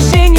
She